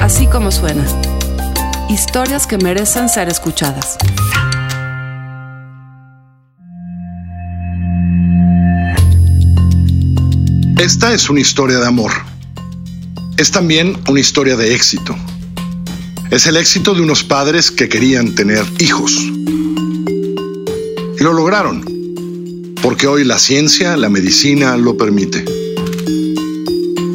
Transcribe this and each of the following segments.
Así como suena. Historias que merecen ser escuchadas. Esta es una historia de amor. Es también una historia de éxito. Es el éxito de unos padres que querían tener hijos. Y lo lograron, porque hoy la ciencia, la medicina lo permite.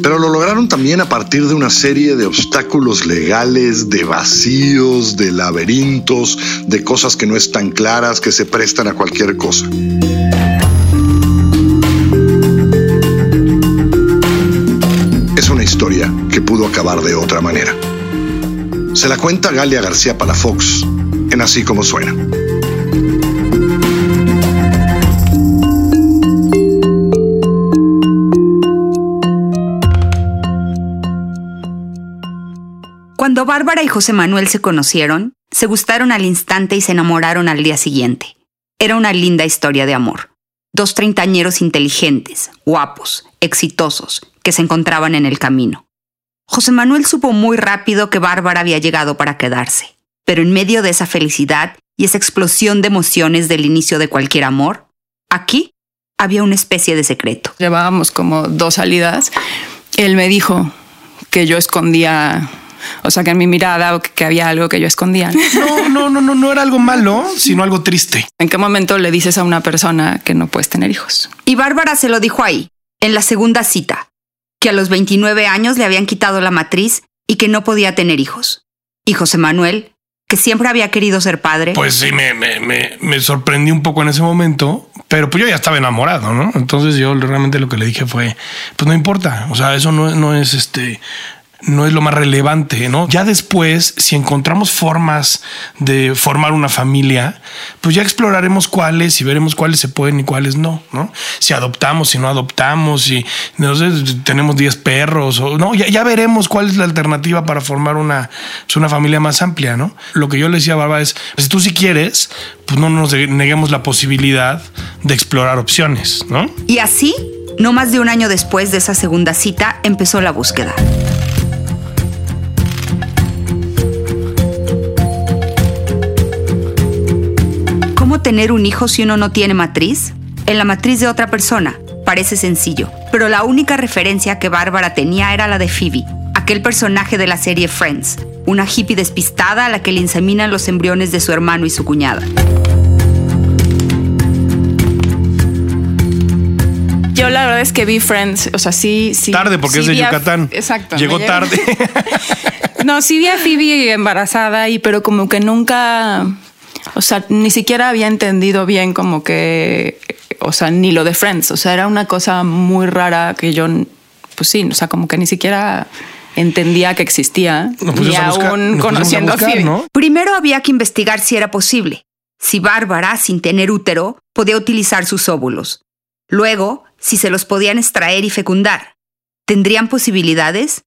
Pero lo lograron también a partir de una serie de obstáculos legales, de vacíos, de laberintos, de cosas que no están claras, que se prestan a cualquier cosa. Es una historia que pudo acabar de otra manera. Se la cuenta Galia García Palafox en Así como suena. Bárbara y José Manuel se conocieron, se gustaron al instante y se enamoraron al día siguiente. Era una linda historia de amor. Dos treintañeros inteligentes, guapos, exitosos, que se encontraban en el camino. José Manuel supo muy rápido que Bárbara había llegado para quedarse, pero en medio de esa felicidad y esa explosión de emociones del inicio de cualquier amor, aquí había una especie de secreto. Llevábamos como dos salidas. Él me dijo que yo escondía o sea, que en mi mirada que había algo que yo escondía. No, no, no, no, no era algo malo, sino algo triste. ¿En qué momento le dices a una persona que no puedes tener hijos? Y Bárbara se lo dijo ahí, en la segunda cita, que a los 29 años le habían quitado la matriz y que no podía tener hijos. Y José Manuel, que siempre había querido ser padre. Pues sí, me, me, me, me sorprendí un poco en ese momento, pero pues yo ya estaba enamorado, ¿no? Entonces yo realmente lo que le dije fue, pues no importa, o sea, eso no, no es este, no es lo más relevante, ¿no? Ya después, si encontramos formas de formar una familia, pues ya exploraremos cuáles y veremos cuáles se pueden y cuáles no, ¿no? Si adoptamos, si no adoptamos, si tenemos 10 perros o no, ya, ya, veremos cuál es la alternativa para formar una, pues una familia más amplia, ¿no? Lo que yo le decía a Barba es, pues, si tú si quieres, pues no nos neguemos la posibilidad de explorar opciones, ¿no? Y así, no más de un año después de esa segunda cita, empezó la búsqueda. ¿Cómo tener un hijo si uno no tiene matriz? En la matriz de otra persona. Parece sencillo, pero la única referencia que Bárbara tenía era la de Phoebe, aquel personaje de la serie Friends, una hippie despistada a la que le inseminan los embriones de su hermano y su cuñada. Yo la verdad es que vi Friends, o sea, sí, sí. Tarde porque sí es de Yucatán. Exacto. Llegó tarde. No, sí vi a Phoebe embarazada y pero como que nunca, o sea, ni siquiera había entendido bien como que, o sea, ni lo de Friends, o sea, era una cosa muy rara que yo, pues sí, o sea, como que ni siquiera entendía que existía, pusimos a buscar- aún a conociendo a, buscar, Phoebe. ¿no? Primero había que investigar si era posible, si Bárbara, sin tener útero, podía utilizar sus óvulos. Luego, si se los podían extraer y fecundar. ¿Tendrían posibilidades?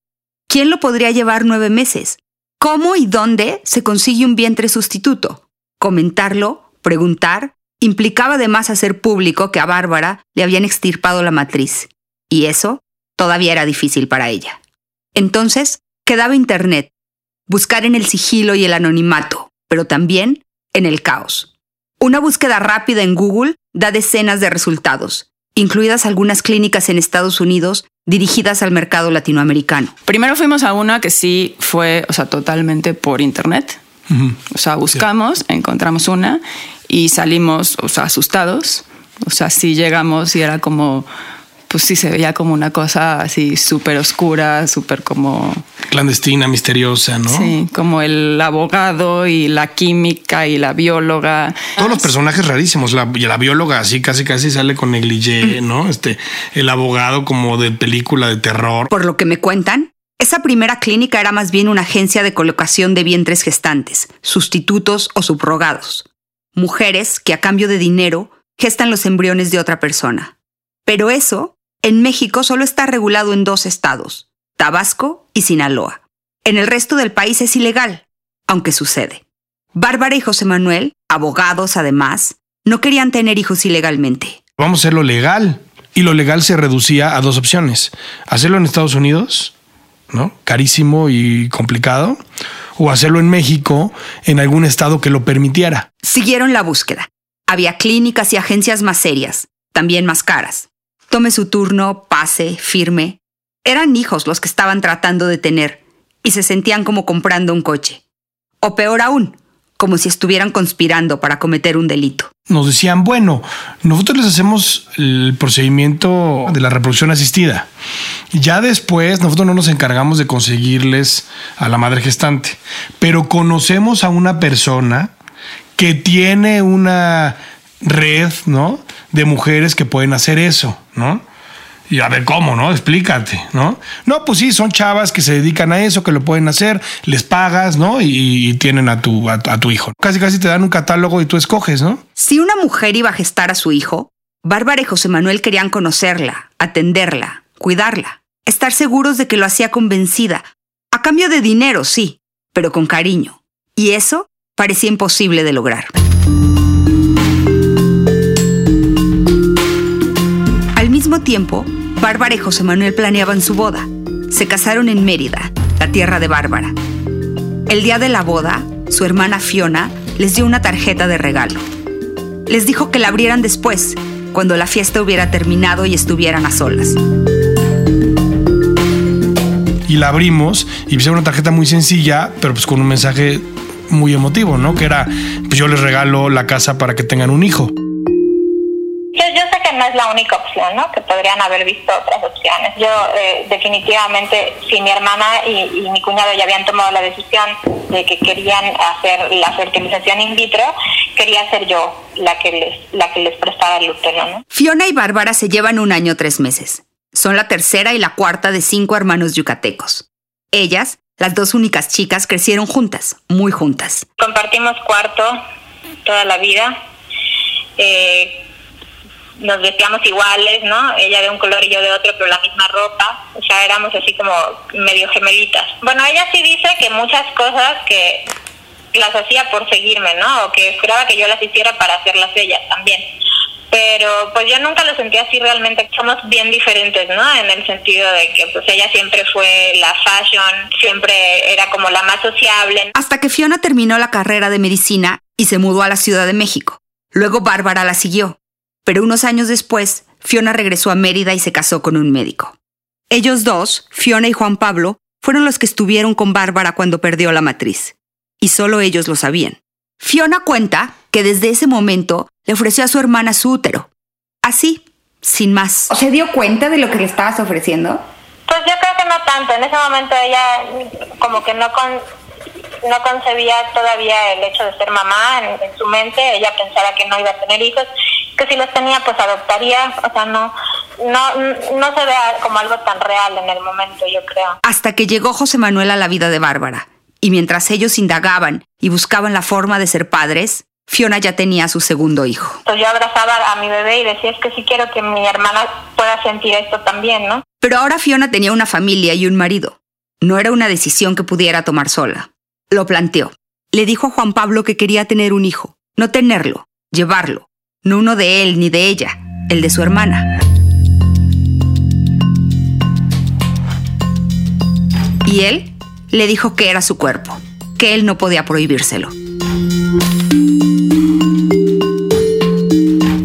¿Quién lo podría llevar nueve meses? ¿Cómo y dónde se consigue un vientre sustituto? Comentarlo, preguntar, implicaba además hacer público que a Bárbara le habían extirpado la matriz. Y eso todavía era difícil para ella. Entonces, quedaba Internet, buscar en el sigilo y el anonimato, pero también en el caos. Una búsqueda rápida en Google da decenas de resultados, incluidas algunas clínicas en Estados Unidos dirigidas al mercado latinoamericano. Primero fuimos a una que sí fue, o sea, totalmente por internet. O sea, buscamos, encontramos una y salimos, o sea, asustados. O sea, sí llegamos y era como, pues sí se veía como una cosa así súper oscura, súper como, Clandestina, misteriosa, ¿no? sí, como el abogado y la química y la bióloga. Todos los personajes rarísimos. La, y la bióloga así casi casi sale con negligé, ¿no? Este, el abogado como de película de terror. Por lo que me cuentan, esa primera clínica era más bien una agencia de colocación de vientres gestantes, sustitutos o subrogados. Mujeres que a cambio de dinero gestan los embriones de otra persona. Pero eso, en México, solo está regulado en dos estados, Tabasco y Sinaloa. En el resto del país es ilegal, aunque sucede. Bárbara y José Manuel, abogados además, no querían tener hijos ilegalmente. Vamos a hacerlo legal. Y lo legal se reducía a dos opciones. Hacerlo en Estados Unidos, ¿no? Carísimo y complicado. O hacerlo en México, en algún estado que lo permitiera. Siguieron la búsqueda. Había clínicas y agencias más serias, también más caras. Tome su turno, pase, firme. Eran hijos los que estaban tratando de tener y se sentían como comprando un coche. O peor aún, como si estuvieran conspirando para cometer un delito. Nos decían, bueno, nosotros les hacemos el procedimiento de la reproducción asistida. Ya después nosotros no nos encargamos de conseguirles a la madre gestante, pero conocemos a una persona que tiene una red, ¿no? De mujeres que pueden hacer eso, ¿no? Y a ver cómo, ¿no? Explícate, ¿no? No, pues sí, son chavas que se dedican a eso, que lo pueden hacer, les pagas, ¿no? Y, tienen a tu, a, tu hijo. Casi, casi te dan un catálogo y tú escoges, ¿no? Si una mujer iba a gestar a su hijo, Bárbara y José Manuel querían conocerla, atenderla, cuidarla, estar seguros de que lo hacía convencida, a cambio de dinero, sí, pero con cariño. Y eso parecía imposible de lograr. Al mismo tiempo, Bárbara y José Manuel planeaban su boda. Se casaron en Mérida, la tierra de Bárbara. El día de la boda, su hermana Fiona les dio una tarjeta de regalo. Les dijo que la abrieran después, cuando la fiesta hubiera terminado y estuvieran a solas. Y la abrimos y puse una tarjeta muy sencilla, pero pues con un mensaje muy emotivo, ¿no? Que era, pues yo les regalo la casa para que tengan un hijo es la única opción, ¿no? Que podrían haber visto otras opciones. Yo eh, definitivamente, si mi hermana y, mi cuñado ya habían tomado la decisión de que querían hacer la fertilización in vitro, quería ser yo la que les, la que les prestaba el útero, ¿no? Fiona y Bárbara se llevan un año tres meses. Son la tercera y la cuarta de cinco hermanos yucatecos. Ellas, las dos únicas chicas, crecieron juntas, muy juntas. Compartimos cuarto toda la vida. Eh, nos vestíamos iguales, ¿no? Ella de un color y yo de otro, pero la misma ropa. O sea, éramos así como medio gemelitas. Bueno, ella sí dice que muchas cosas que las hacía por seguirme, ¿no? O que esperaba que yo las hiciera para hacerlas ella también. Pero pues yo nunca lo sentí así realmente. Somos bien diferentes, ¿no? En el sentido de que pues ella siempre fue la fashion, siempre era como la más sociable. Hasta que Fiona terminó la carrera de medicina y se mudó a la Ciudad de México. Luego Bárbara la siguió pero unos años después, Fiona regresó a Mérida y se casó con un médico. Ellos dos, Fiona y Juan Pablo, fueron los que estuvieron con Bárbara cuando perdió la matriz. Y solo ellos lo sabían. Fiona cuenta que desde ese momento le ofreció a su hermana su útero. Así, sin más. ¿Se dio cuenta de lo que le estabas ofreciendo? Pues yo creo que no tanto. En ese momento ella como que no, no concebía todavía el hecho de ser mamá en, en, su mente. Ella pensaba que no iba a tener hijos que si los tenía pues adoptaría, o sea, no, no, no se ve como algo tan real en el momento, yo creo. Hasta que llegó José Manuel a la vida de Bárbara, y mientras ellos indagaban y buscaban la forma de ser padres, Fiona ya tenía su segundo hijo. Entonces yo abrazaba a mi bebé y decía, es que sí quiero que mi hermana pueda sentir esto también, ¿no? Pero ahora Fiona tenía una familia y un marido. No era una decisión que pudiera tomar sola. Lo planteó. Le dijo a Juan Pablo que quería tener un hijo, no tenerlo, llevarlo, no uno de él ni de ella, el de su hermana. Y él le dijo que era su cuerpo, que él no podía prohibírselo.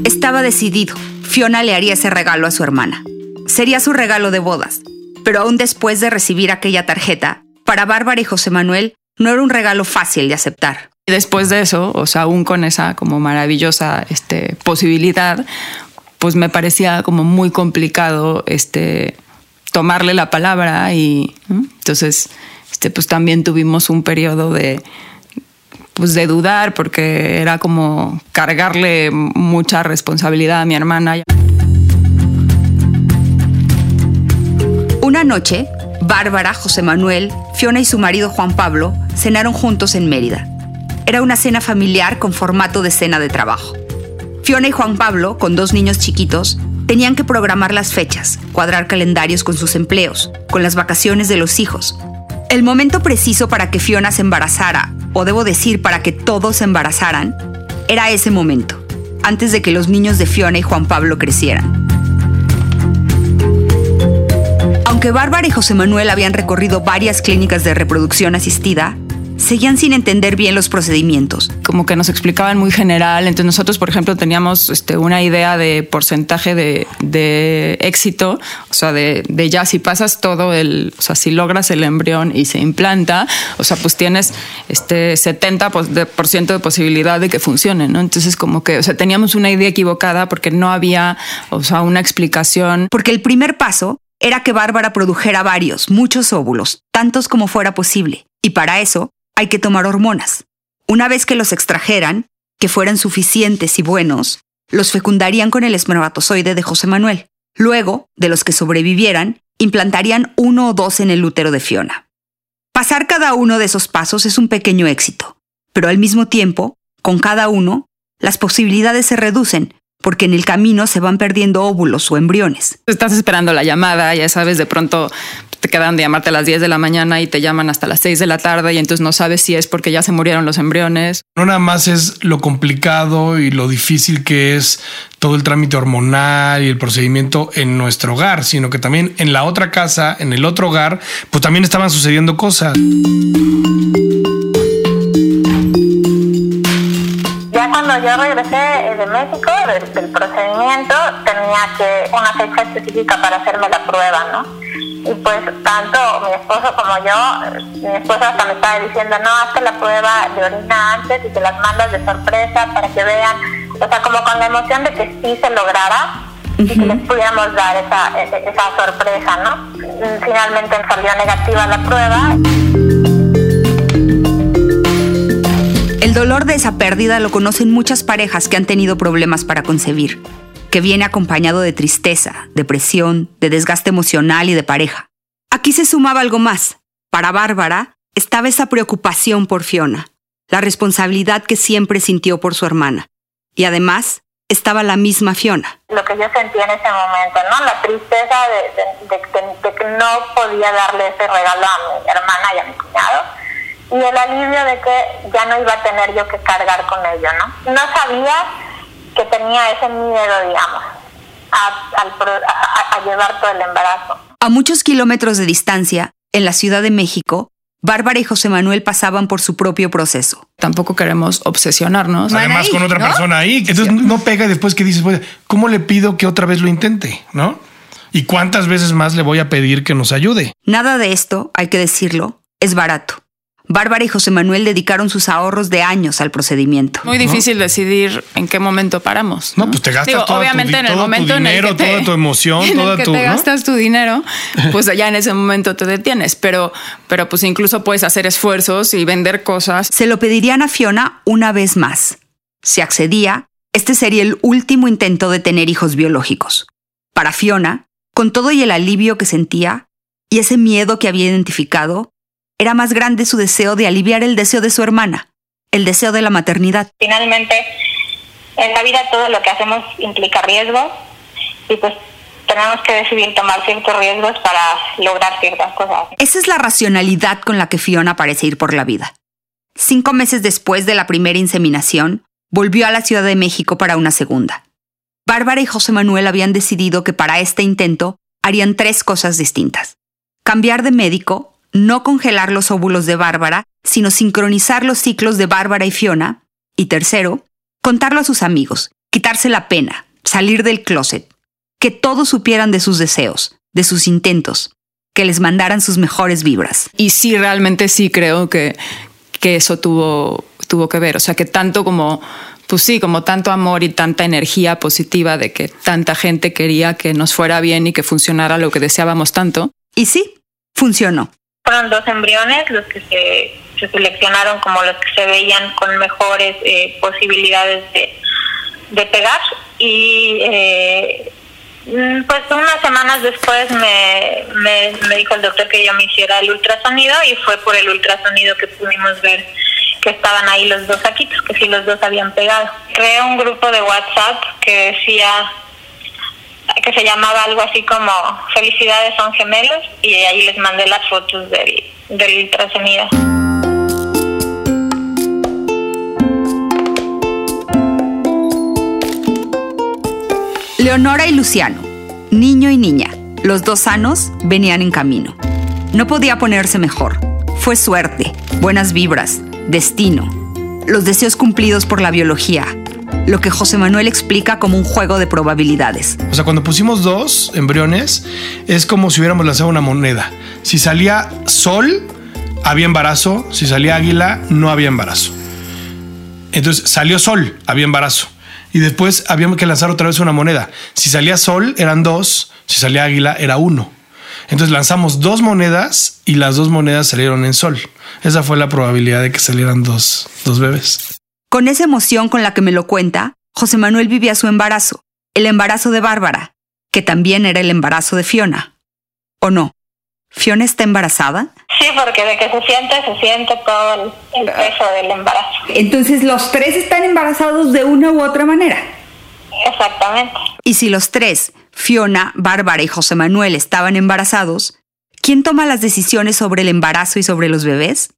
Estaba decidido, Fiona le haría ese regalo a su hermana. Sería su regalo de bodas, pero aún después de recibir aquella tarjeta, para Bárbara y José Manuel no era un regalo fácil de aceptar. Y después de eso, o sea, aún con esa como maravillosa este, posibilidad, pues me parecía como muy complicado este, tomarle la palabra y entonces este, pues también tuvimos un periodo de, pues de dudar porque era como cargarle mucha responsabilidad a mi hermana. Una noche, Bárbara, José Manuel, Fiona y su marido Juan Pablo cenaron juntos en Mérida. Era una cena familiar con formato de cena de trabajo. Fiona y Juan Pablo, con dos niños chiquitos, tenían que programar las fechas, cuadrar calendarios con sus empleos, con las vacaciones de los hijos. El momento preciso para que Fiona se embarazara, o debo decir para que todos se embarazaran, era ese momento, antes de que los niños de Fiona y Juan Pablo crecieran. Aunque Bárbara y José Manuel habían recorrido varias clínicas de reproducción asistida, seguían sin entender bien los procedimientos. Como que nos explicaban muy general. Entonces nosotros, por ejemplo, teníamos este, una idea de porcentaje de, de éxito, o sea, de, de, ya si pasas todo el, o sea, si logras el embrión y se implanta, o sea, pues tienes este 70% de posibilidad de que funcione, ¿no? Entonces como que, o sea, teníamos una idea equivocada porque no había, o sea, una explicación. Porque el primer paso era que Bárbara produjera varios, muchos óvulos, tantos como fuera posible. Y para eso hay que tomar hormonas. Una vez que los extrajeran, que fueran suficientes y buenos, los fecundarían con el espermatozoide de José Manuel. Luego, de los que sobrevivieran, implantarían uno o dos en el útero de Fiona. Pasar cada uno de esos pasos es un pequeño éxito, pero al mismo tiempo, con cada uno, las posibilidades se reducen porque en el camino se van perdiendo óvulos o embriones. Estás esperando la llamada, ya sabes, de pronto te quedan de llamarte a las 10 de la mañana y te llaman hasta las 6 de la tarde y entonces no sabes si es porque ya se murieron los embriones. No nada más es lo complicado y lo difícil que es todo el trámite hormonal y el procedimiento en nuestro hogar, sino que también en la otra casa, en el otro hogar, pues también estaban sucediendo cosas. Cuando yo regresé de México, del, del procedimiento, tenía que una fecha específica para hacerme la prueba, ¿no? y pues tanto mi esposo como yo, mi esposo hasta me estaba diciendo, no, hazte la prueba de orina antes y te las mandas de sorpresa para que vean, o sea, como con la emoción de que sí se lograra y que les pudiéramos dar esa, esa sorpresa, ¿no? Finalmente salió negativa la prueba. El dolor de esa pérdida lo conocen muchas parejas que han tenido problemas para concebir que viene acompañado de tristeza, depresión, de desgaste emocional y de pareja. Aquí se sumaba algo más. Para Bárbara estaba esa preocupación por Fiona, la responsabilidad que siempre sintió por su hermana. Y además estaba la misma Fiona. Lo que yo sentía en ese momento, ¿no? La tristeza de, que no podía darle ese regalo a mi hermana y a mi cuñado. Y el alivio de que ya no iba a tener yo que cargar con ello, ¿no? No sabía que tenía ese miedo, digamos, a, llevar todo el embarazo. A muchos kilómetros de distancia, en la Ciudad de México, Bárbara y José Manuel pasaban por su propio proceso. Tampoco queremos obsesionarnos. Además, con otra persona ahí. Entonces no pega y después que dices, ¿cómo le pido que otra vez lo intente? ¿No? ¿Y cuántas veces más le voy a pedir que nos ayude? Nada de esto, hay que decirlo, es barato. Bárbara y José Manuel dedicaron sus ahorros de años al procedimiento. Muy difícil decidir en qué momento paramos. No, pues te gastas todo obviamente tu, en el momento dinero, en el que toda tu emoción, en toda el que tu, te ¿no? gastas tu dinero, pues ya en ese momento te detienes. Pero, pero pues incluso puedes hacer esfuerzos y vender cosas. Se lo pedirían a Fiona una vez más. Si accedía, este sería el último intento de tener hijos biológicos. Para Fiona, con todo y el alivio que sentía y ese miedo que había identificado, era más grande su deseo de aliviar el deseo de su hermana, el deseo de la maternidad. Finalmente, en la vida todo lo que hacemos implica riesgo y pues tenemos que decidir tomar ciertos riesgos para lograr ciertas cosas. Esa es la racionalidad con la que Fiona parece ir por la vida. Cinco meses después de la primera inseminación, volvió a la Ciudad de México para una segunda. Bárbara y José Manuel habían decidido que para este intento harían tres cosas distintas. Cambiar de médico, no congelar los óvulos de Bárbara, sino sincronizar los ciclos de Bárbara y Fiona. Y tercero, contarlo a sus amigos, quitarse la pena, salir del closet, que todos supieran de sus deseos, de sus intentos, que les mandaran sus mejores vibras. Y sí, realmente sí creo que, que eso tuvo, tuvo que ver. O sea, que tanto como, pues sí, como tanto amor y tanta energía positiva de que tanta gente quería que nos fuera bien y que funcionara lo que deseábamos tanto. Y sí, funcionó fueron dos embriones los que se, se, seleccionaron como los que se veían con mejores eh, posibilidades de, de, pegar y eh, pues unas semanas después me, me, me, dijo el doctor que yo me hiciera el ultrasonido y fue por el ultrasonido que pudimos ver que estaban ahí los dos saquitos, que sí los dos habían pegado. Creé un grupo de WhatsApp que decía que se llamaba algo así como Felicidades son gemelos y ahí les mandé las fotos del, del ultrasonido. Leonora y Luciano, niño y niña, Los dos sanos venían en camino. No podía ponerse mejor. Fue suerte, buenas vibras, destino, los deseos cumplidos por la biología, lo que José Manuel explica como un juego de probabilidades. O sea, cuando pusimos dos embriones, es como si hubiéramos lanzado una moneda. Si salía sol, había embarazo. Si salía águila, no había embarazo. Entonces salió sol, había embarazo. Y después habíamos que lanzar otra vez una moneda. Si salía sol, eran dos. Si salía águila, era uno. Entonces lanzamos dos monedas y las dos monedas salieron en sol. Esa fue la probabilidad de que salieran dos, dos bebés. Con esa emoción con la que me lo cuenta, José Manuel vivía su embarazo, el embarazo de Bárbara, que también era el embarazo de Fiona. ¿O no? ¿Fiona está embarazada? Sí, porque de que se siente, se siente todo el, el peso del embarazo. Entonces los tres están embarazados de una u otra manera. Exactamente. Y si los tres, Fiona, Bárbara y José Manuel, estaban embarazados, ¿quién toma las decisiones sobre el embarazo y sobre los bebés?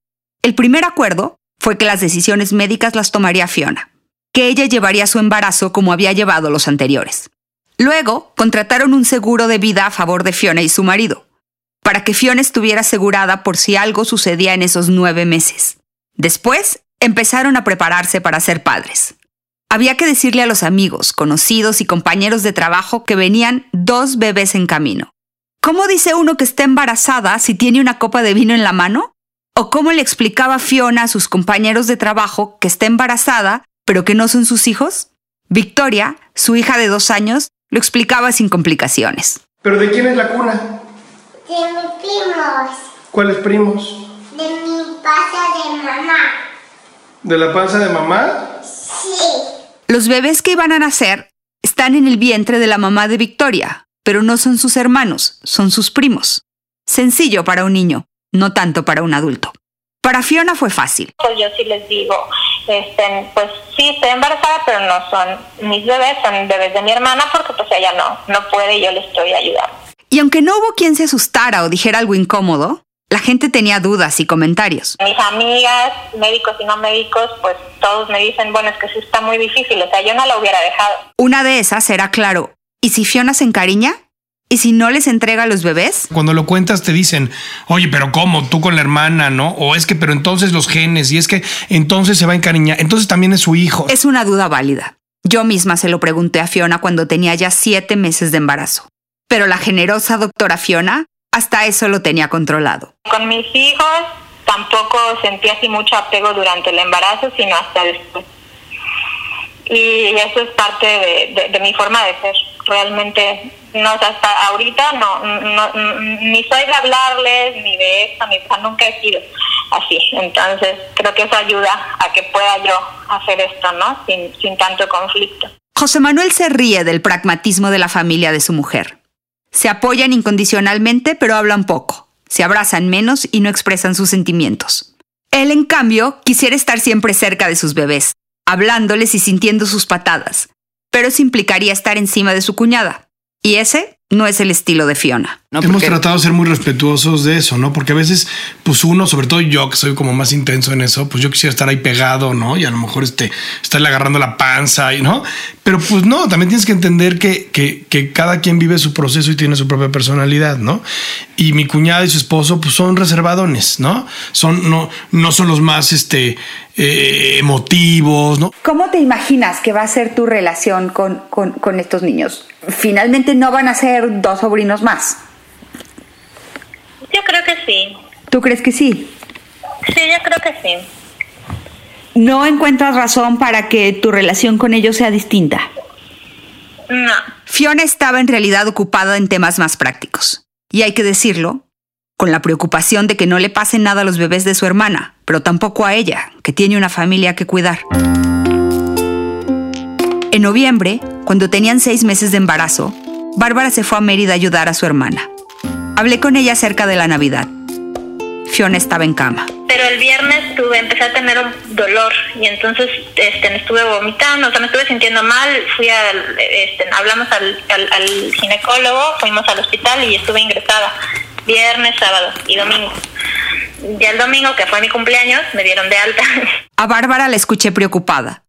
El primer acuerdo fue que las decisiones médicas las tomaría Fiona, que ella llevaría su embarazo como había llevado los anteriores. Luego, contrataron un seguro de vida a favor de Fiona y su marido, para que Fiona estuviera asegurada por si algo sucedía en esos nueve meses. Después, empezaron a prepararse para ser padres. Había que decirle a los amigos, conocidos y compañeros de trabajo que venían dos bebés en camino. ¿Cómo dice uno que está embarazada si tiene una copa de vino en la mano? ¿O cómo le explicaba Fiona a sus compañeros de trabajo que está embarazada, pero que no son sus hijos? Victoria, su hija de dos años, lo explicaba sin complicaciones. ¿Pero de quién es la cuna? De mis primos, ¿Cuáles primos? de mi casa de mamá. ¿De la panza de mamá? Sí, Los bebés que iban a nacer están en el vientre de la mamá de Victoria, pero no son sus hermanos, son sus primos. Sencillo para un niño, no tanto para un adulto. Para Fiona fue fácil. Pues yo sí les digo, este, pues sí, estoy embarazada, pero no son mis bebés, son bebés de mi hermana, porque pues ella no, no puede y yo le estoy ayudando. Y aunque no hubo quien se asustara o dijera algo incómodo, la gente tenía dudas y comentarios. Mis amigas, médicos y no médicos, pues todos me dicen, bueno, es que sí está muy difícil, o sea, yo no la hubiera dejado. Una de esas era claro, ¿y si Fiona se encariña? ¿Y si no les entrega a los bebés? Cuando lo cuentas te dicen, oye, pero ¿cómo? Tú con la hermana, ¿no? O es que, pero entonces los genes, y es que entonces se va a encariñar, entonces también es su hijo. Es una duda válida. Yo misma se lo pregunté a Fiona cuando tenía ya siete meses de embarazo. Pero la generosa doctora Fiona hasta eso lo tenía controlado. Con mis hijos tampoco sentí así mucho apego durante el embarazo, sino hasta después. Y eso es parte de, de- de mi forma de ser. Realmente, no, hasta ahorita no, no- ni soy de hablarles, ni de esto, ni sea, nunca he sido así. Entonces, creo que eso ayuda a que pueda yo hacer esto, ¿no? Sin, sin tanto conflicto. José Manuel se ríe del pragmatismo de la familia de su mujer. Se apoyan incondicionalmente, pero hablan poco. Se abrazan menos y no expresan sus sentimientos. Él, en cambio, quisiera estar siempre cerca de sus bebés, hablándoles y sintiendo sus patadas, pero eso implicaría estar encima de su cuñada. Y ese no es el estilo de Fiona. ¿No? Hemos Porque- tratado de ser muy respetuosos de eso, ¿no? Porque a veces, pues uno, sobre todo yo, que soy como más intenso en eso, pues yo quisiera estar ahí pegado, ¿no? Y a lo mejor este, estarle agarrando la panza y no. Pero pues no, también tienes que entender que, que, que cada quien vive su proceso y tiene su propia personalidad, ¿no? Y mi cuñada y su esposo, pues son reservadones, ¿no? Son, no, no son los más, este, eh, emotivos, ¿no? ¿Cómo te imaginas que va a ser tu relación con, con- con estos niños? Finalmente no van a ser dos sobrinos más. Sí. ¿Tú crees que sí? Sí, yo creo que sí. ¿No encuentras razón para que tu relación con ellos sea distinta? No. Fiona estaba en realidad ocupada en temas más prácticos. Y hay que decirlo, con la preocupación de que no le pase nada a los bebés de su hermana, pero tampoco a ella, que tiene una familia que cuidar. En noviembre, cuando tenían seis meses de embarazo, Bárbara se fue a Mérida a ayudar a su hermana. Hablé con ella acerca de la Navidad. Fiona estaba en cama. Pero el viernes tuve, empecé a tener un dolor y entonces este, me estuve vomitando, o sea, me estuve sintiendo mal, fui al, este, hablamos al, al, al ginecólogo, fuimos al hospital y estuve ingresada viernes, sábado y domingo. Ya el domingo, que fue mi cumpleaños, me dieron de alta. A Bárbara la escuché preocupada.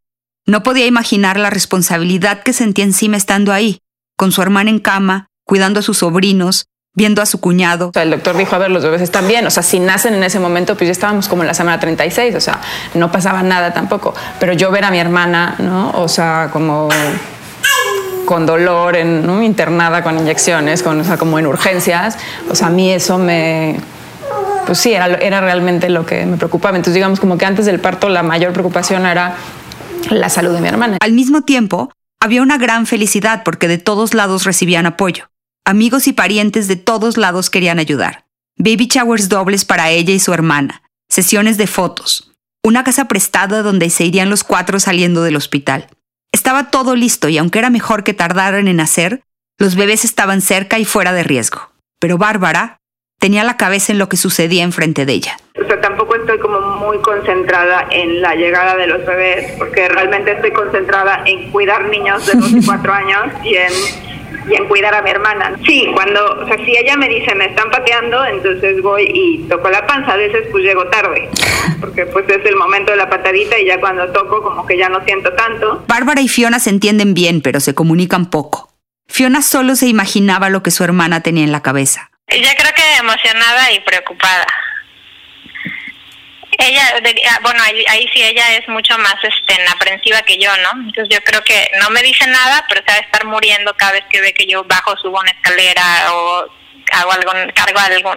No podía imaginar la responsabilidad que sentía encima estando ahí, con su hermana en cama, cuidando a sus sobrinos, viendo a su cuñado. O sea, el doctor dijo, a ver, los bebés están bien. O sea, si nacen en ese momento, pues ya estábamos como en la semana 36. O sea, no pasaba nada tampoco. Pero yo ver a mi hermana, ¿no? O sea, como con dolor, en, ¿no? internada con inyecciones, con, o sea, como en urgencias. O sea, a mí eso me... Pues sí, era, era realmente lo que me preocupaba. Entonces, digamos, como que antes del parto la mayor preocupación era la salud de mi hermana. Al mismo tiempo, había una gran felicidad porque de todos lados recibían apoyo. Amigos y parientes de todos lados querían ayudar. Baby showers dobles para ella y su hermana, sesiones de fotos, una casa prestada donde se irían los cuatro saliendo del hospital. Estaba todo listo y aunque era mejor que tardaran en nacer, los bebés estaban cerca y fuera de riesgo. Pero Bárbara tenía la cabeza en lo que sucedía enfrente de ella. O sea, tampoco estoy como muy concentrada en la llegada de los bebés, porque realmente estoy concentrada en cuidar niños de 2 y 4 años y en, y en cuidar a mi hermana. Sí, cuando, o sea, si ella me dice me están pateando, entonces voy y toco la panza. A veces pues llego tarde, porque pues es el momento de la patadita y ya cuando toco como que ya no siento tanto. Bárbara y Fiona se entienden bien, pero se comunican poco. Fiona solo se imaginaba lo que su hermana tenía en la cabeza. Ella creo que emocionada y preocupada. Ella, ah, bueno, ahí, ahí sí ella es mucho más este, aprensiva que yo, ¿no? Entonces yo creo que no me dice nada, pero se va a estar muriendo cada vez que ve que yo bajo, subo una escalera o hago algo, cargo algo,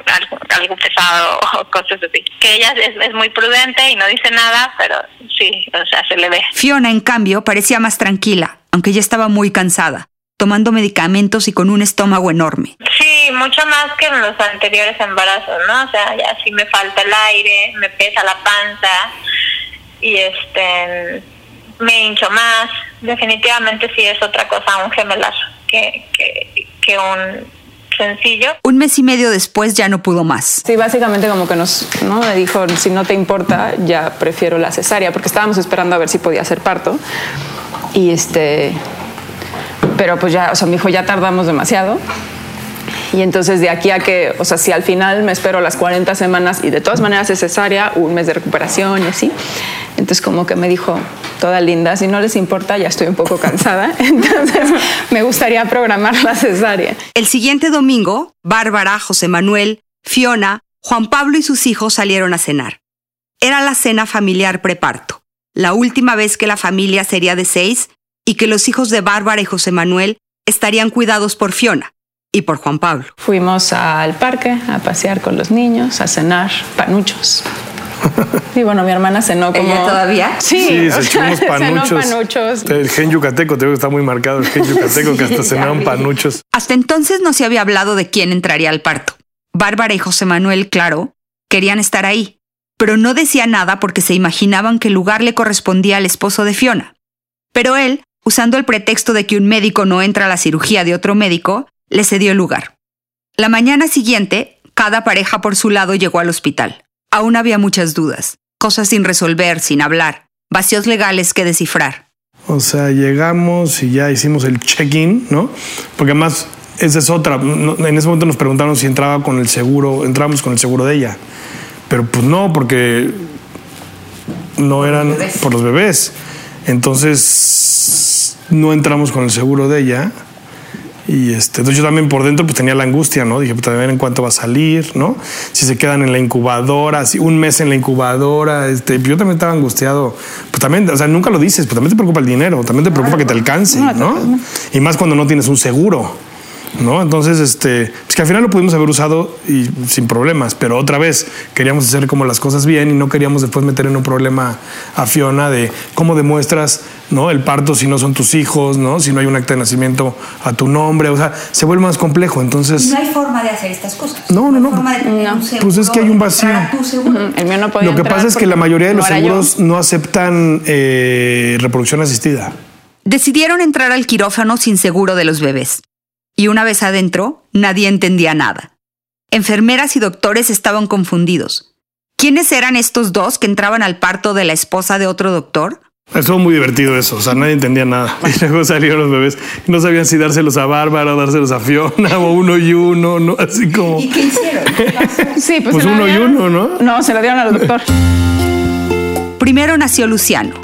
algo pesado o cosas así. Que ella es, es muy prudente y no dice nada, pero sí, o sea, se le ve. Fiona, en cambio, parecía más tranquila, aunque ya estaba muy cansada, tomando medicamentos y con un estómago enorme. Sí, mucho más que en los anteriores embarazos, ¿no? O sea, ya sí me falta el aire, me pesa la panza y este me hincho más. Definitivamente sí es otra cosa, un gemelazo que, que, que un sencillo. Un mes y medio después ya no pudo más. Sí, básicamente como que nos ¿no? me dijo, si no te importa, ya prefiero la cesárea, porque estábamos esperando a ver si podía hacer parto. Y este, pero pues ya, o sea, me dijo, ya tardamos demasiado. Y entonces de aquí a que, o sea, si al final me espero las 40 semanas y de todas maneras es cesárea, un mes de recuperación y así. Entonces como que me dijo, toda linda, si no les importa, ya estoy un poco cansada, entonces me gustaría programar la cesárea. El siguiente domingo, Bárbara, José Manuel, Fiona, Juan Pablo y sus hijos salieron a cenar. Era la cena familiar preparto, la última vez que la familia sería de seis y que los hijos de Bárbara y José Manuel estarían cuidados por Fiona y por Juan Pablo. Fuimos al parque a pasear con los niños, a cenar panuchos. Y bueno, mi hermana cenó como... ¿Ella todavía? Sí, Sí, se echó unos panuchos. panuchos. El gen yucateco, te digo que está muy marcado el gen yucateco, que hasta cenaron panuchos. Hasta entonces no se había hablado de quién entraría al parto. Bárbara y José Manuel, claro, querían estar ahí, pero no decía nada porque se imaginaban que el lugar le correspondía al esposo de Fiona. Pero él, usando el pretexto de que un médico no entra a la cirugía de otro médico, le cedió el lugar. La mañana siguiente, cada pareja por su lado llegó al hospital. Aún había muchas dudas, cosas sin resolver, sin hablar, vacíos legales que descifrar. O sea, llegamos y ya hicimos el check-in, ¿no? Porque además, esa es otra. En ese momento nos preguntaron si entraba con el seguro, entrábamos con el seguro de ella. Pero pues no, porque no eran por los bebés. Entonces, no entramos con el seguro de ella. Y este, entonces yo también por dentro pues tenía la angustia, ¿no? Dije, pues ver en cuánto va a salir, ¿no? Si se quedan en la incubadora, si un mes en la incubadora, este, yo también estaba angustiado. Pues también, o sea, nunca lo dices, pues también te preocupa el dinero, también te preocupa que te alcance, ¿no? Y más cuando no tienes un seguro. ¿No? Entonces, este, pues que al final lo pudimos haber usado y sin problemas, pero otra vez queríamos hacer como las cosas bien y no queríamos después meter en un problema a Fiona de cómo demuestras, ¿no? El parto si no son tus hijos, ¿no? Si no hay un acta de nacimiento a tu nombre, o sea, se vuelve más complejo. Entonces, No hay forma de hacer estas cosas. No, no, no. hay forma de tener No. un seguro, Pues es que hay un vacío. El mío no podía lo que pasa es que la mayoría de los no yo. seguros no aceptan eh, reproducción asistida. Decidieron entrar al quirófano sin seguro de los bebés. Y una vez adentro, nadie entendía nada. Enfermeras y doctores estaban confundidos. ¿Quiénes eran estos dos que entraban al parto de la esposa de otro doctor? Estuvo muy divertido eso, o sea, nadie entendía nada. Y luego salieron los bebés, y no sabían si dárselos a Bárbara o dárselos a Fiona o uno y uno, ¿no? Así como... ¿Y qué hicieron? Sí, pues, Pues uno y uno, ¿no? No, se lo dieron al doctor. Primero nació Luciano,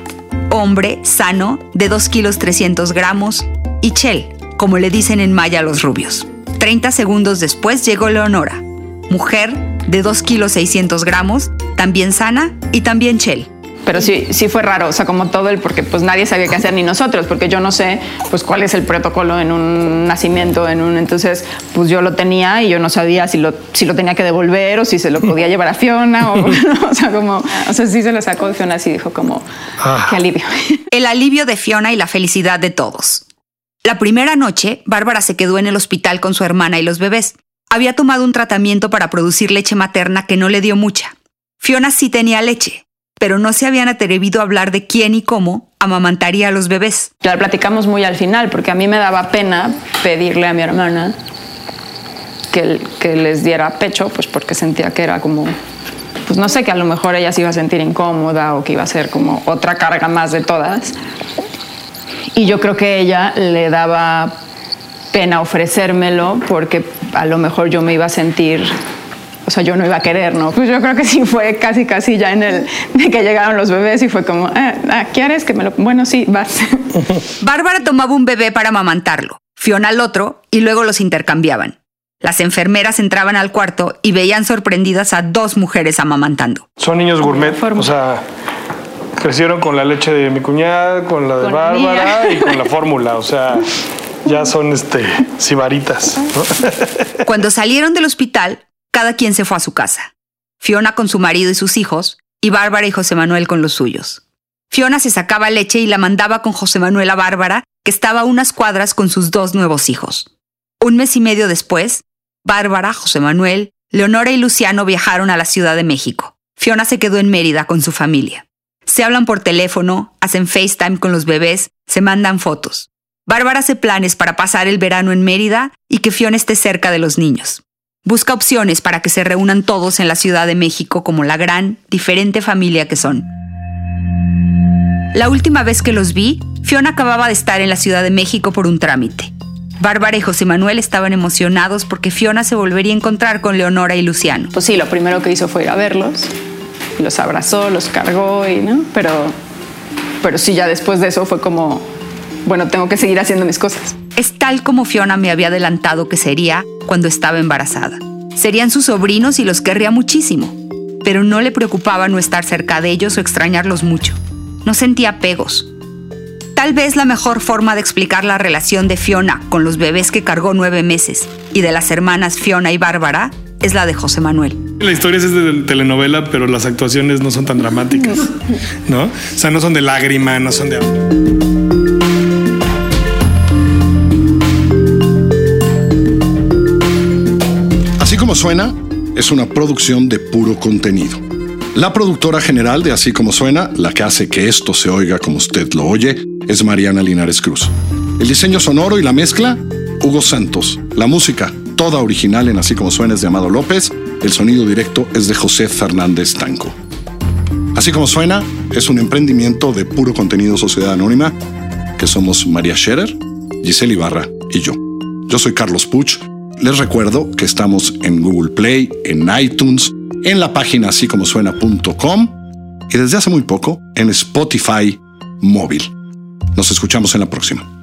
hombre sano de 2 kilos 300 gramos, y Chel, como le dicen en maya a los rubios. 30 segundos después llegó Leonora, mujer de 2 kilos 600 gramos, también sana y también chel. Pero sí, sí fue raro, o sea, como todo el, porque pues nadie sabía qué hacer, ni nosotros, porque yo no sé, pues cuál es el protocolo en un nacimiento, en un, entonces, pues yo lo tenía y yo no sabía si lo, si lo tenía que devolver o si se lo podía llevar a Fiona, o, o sea, como, o sea, sí se lo sacó de Fiona, así dijo como, qué alivio. El alivio de Fiona y la felicidad de todos. La primera noche, Bárbara se quedó en el hospital con su hermana y los bebés. Había tomado un tratamiento para producir leche materna que no le dio mucha. Fiona sí tenía leche, pero no se habían atrevido a hablar de quién y cómo amamantaría a los bebés. Ya platicamos muy al final, porque a mí me daba pena pedirle a mi hermana que, que les diera pecho, pues porque sentía que era como, pues no sé, que a lo mejor ella se iba a sentir incómoda o que iba a ser como otra carga más de todas. Y yo creo que ella le daba pena ofrecérmelo porque a lo mejor yo me iba a sentir o sea, yo no iba a querer, ¿no? Pues yo creo que sí fue casi, casi ya en el de que llegaron los bebés y fue como, ah, ah, ¿quieres que me lo.? Bueno, sí, vas. Bárbara tomaba un bebé para amamantarlo, Fiona al otro y luego los intercambiaban. Las enfermeras entraban al cuarto y veían sorprendidas a dos mujeres amamantando. Son niños gourmet, o sea, crecieron con la leche de mi cuñada, con la de Con Bárbara mía. y con la fórmula, o sea, ya son este sibaritas. ¿no? Cuando salieron del hospital, cada quien se fue a su casa. Fiona con su marido y sus hijos, y Bárbara y José Manuel con los suyos. Fiona se sacaba leche y la mandaba con José Manuel a Bárbara, que estaba a unas cuadras con sus dos nuevos hijos. Un mes y medio después, Bárbara, José Manuel, Leonora y Luciano viajaron a la Ciudad de México. Fiona se quedó en Mérida con su familia. Se hablan por teléfono, hacen FaceTime con los bebés, se mandan fotos. Bárbara hace planes para pasar el verano en Mérida y que Fiona esté cerca de los niños. Busca opciones para que se reúnan todos en la Ciudad de México como la gran, diferente familia que son. La última vez que los vi, Fiona acababa de estar en la Ciudad de México por un trámite. Bárbara y José Manuel estaban emocionados porque Fiona se volvería a encontrar con Leonora y Luciano. Pues sí, lo primero que hizo fue ir a verlos. Los abrazó, los cargó y, ¿no? Pero, pero sí, ya después de eso fue como, bueno, tengo que seguir haciendo mis cosas. Es tal como Fiona me había adelantado que sería cuando estaba embarazada. Serían sus sobrinos y los querría muchísimo, pero no le preocupaba no estar cerca de ellos o extrañarlos mucho. No sentía apegos. Tal vez la mejor forma de explicar la relación de Fiona con los bebés que cargó nueve meses y de las hermanas Fiona y Bárbara es la de José Manuel. La historia es de telenovela, pero las actuaciones no son tan dramáticas, ¿no? O sea, no son de lágrima, no son de... Así como suena, es una producción de puro contenido. La productora general de Así como suena, la que hace que esto se oiga como usted lo oye, es Mariana Linares Cruz. El diseño sonoro y la mezcla, Hugo Santos. La música, toda original en Así como suena es de Amado López. El sonido directo es de José Fernández Tanco. Así como suena, es un emprendimiento de puro contenido Sociedad Anónima, que somos María Scherer, Giselle Ibarra y yo. Yo soy Carlos Puch. Les recuerdo que estamos en Google Play, en iTunes, en la página así como suena.com y desde hace muy poco en Spotify móvil. Nos escuchamos en la próxima.